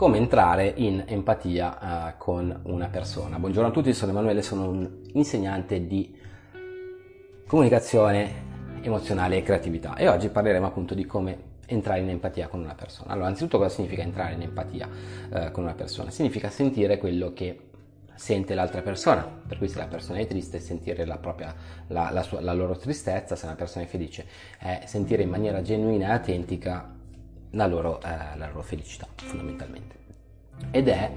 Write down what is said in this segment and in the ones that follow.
come entrare in empatia uh, con una persona. Buongiorno a tutti, sono Emanuele, sono un insegnante di comunicazione emozionale e creatività e oggi parleremo appunto di come entrare in empatia con una persona. Allora, anzitutto cosa significa entrare in empatia uh, con una persona? Significa sentire quello che sente l'altra persona, per cui se la persona è triste sentire la, propria, la, la, sua, la loro tristezza, se la persona è felice è sentire in maniera genuina e autentica la loro, eh, la loro felicità fondamentalmente. Ed è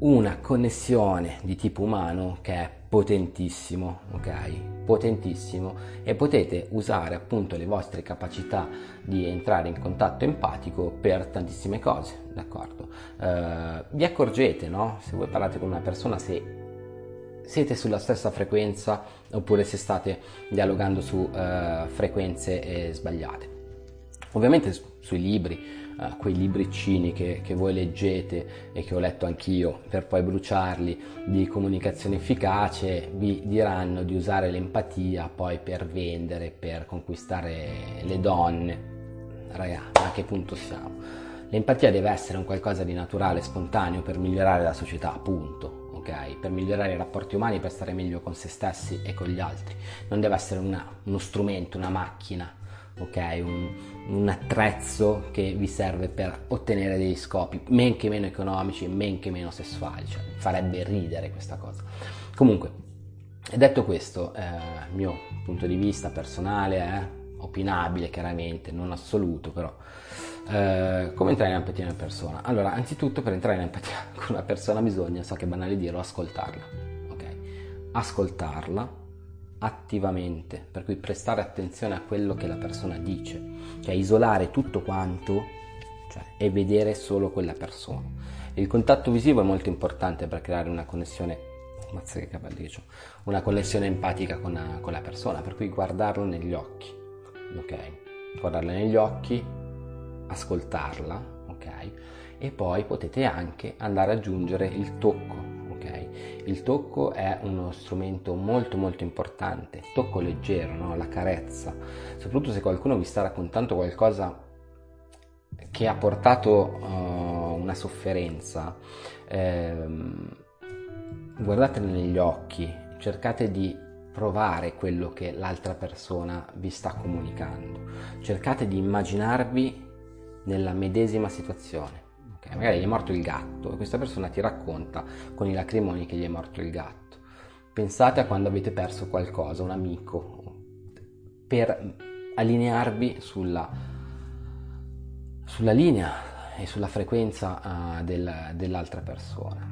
una connessione di tipo umano che è potentissimo, ok? Potentissimo e potete usare appunto le vostre capacità di entrare in contatto empatico per tantissime cose, d'accordo? Uh, vi accorgete, no? Se voi parlate con una persona, se siete sulla stessa frequenza oppure se state dialogando su uh, frequenze eh, sbagliate. Ovviamente sui libri uh, quei libricini che, che, voi leggete e che ho letto anch'io per poi bruciarli di comunicazione efficace vi diranno di usare l'empatia poi per vendere, per conquistare le donne. Raga, a che punto siamo? L'empatia deve essere un qualcosa di naturale, spontaneo per migliorare la società, appunto, ok? Per migliorare i rapporti umani, per stare meglio con se stessi e con gli altri. Non deve essere una, uno strumento, una macchina ok? Un, un, attrezzo che vi serve per ottenere degli scopi, men che meno economici, men che meno sessuali, cioè farebbe ridere questa cosa. Comunque, detto questo, eh, mio punto di vista personale è opinabile chiaramente, non assoluto però. Eh, come entrare in empatia con una persona? Allora, anzitutto per entrare in empatia con una persona bisogna, so che è banale dirlo, ascoltarla, ok? Ascoltarla attivamente, per cui prestare attenzione a quello che la persona dice, cioè isolare tutto quanto cioè, e vedere solo quella persona. Il contatto visivo è molto importante per creare una connessione, mazza che capelli che una connessione empatica con la, con la persona, per cui guardarlo negli occhi, ok? Guardarla negli occhi, ascoltarla, ok? E poi potete anche andare ad aggiungere il tocco il tocco è uno strumento molto molto importante, tocco leggero, no? la carezza, soprattutto se qualcuno vi sta raccontando qualcosa che ha portato uh, una sofferenza, ehm, guardatele negli occhi, cercate di provare quello che l'altra persona vi sta comunicando, cercate di immaginarvi nella medesima situazione Okay, magari gli è morto il gatto e questa persona ti racconta con i lacrimoni che gli è morto il gatto. Pensate a quando avete perso qualcosa, un amico, per allinearvi sulla, sulla linea e sulla frequenza uh, del, dell'altra persona.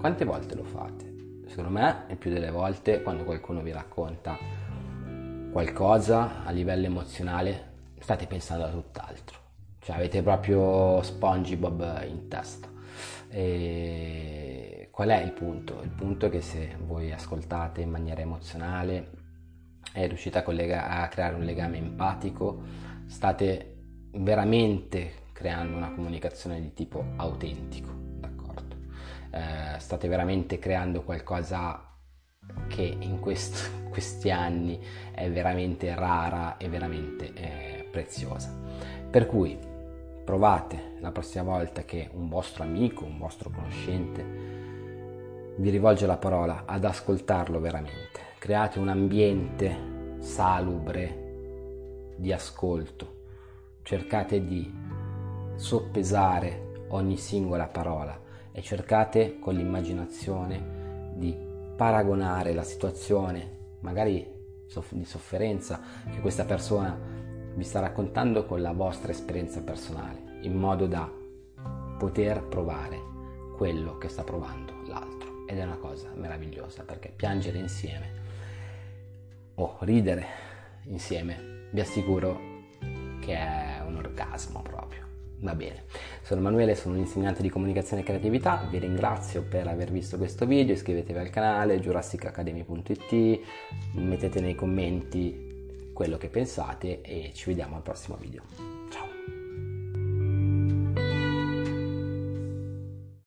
Quante volte lo fate? Secondo me, il più delle volte, quando qualcuno vi racconta qualcosa a livello emozionale, state pensando a tutt'altro cioè avete proprio SpongeBob in testa. E qual è il punto? Il punto è che se voi ascoltate in maniera emozionale e riuscite a, collega- a creare un legame empatico, state veramente creando una comunicazione di tipo autentico, d'accordo? Eh, state veramente creando qualcosa che in quest- questi anni è veramente rara e veramente eh, preziosa. Per cui provate la prossima volta che un vostro amico, un vostro conoscente vi rivolge la parola ad ascoltarlo veramente. Create un ambiente salubre di ascolto. Cercate di soppesare ogni singola parola e cercate con l'immaginazione di paragonare la situazione, magari di sofferenza che questa persona vi sta raccontando con la vostra esperienza personale, in modo da poter provare quello che sta provando l'altro. Ed è una cosa meravigliosa perché piangere insieme o ridere insieme vi assicuro che è un orgasmo proprio. Va bene, sono Emanuele, sono un insegnante di comunicazione e creatività, vi ringrazio per aver visto questo video, iscrivetevi al canale jurassicacademy.it, mettete nei commenti quello che pensate e ci vediamo al prossimo video.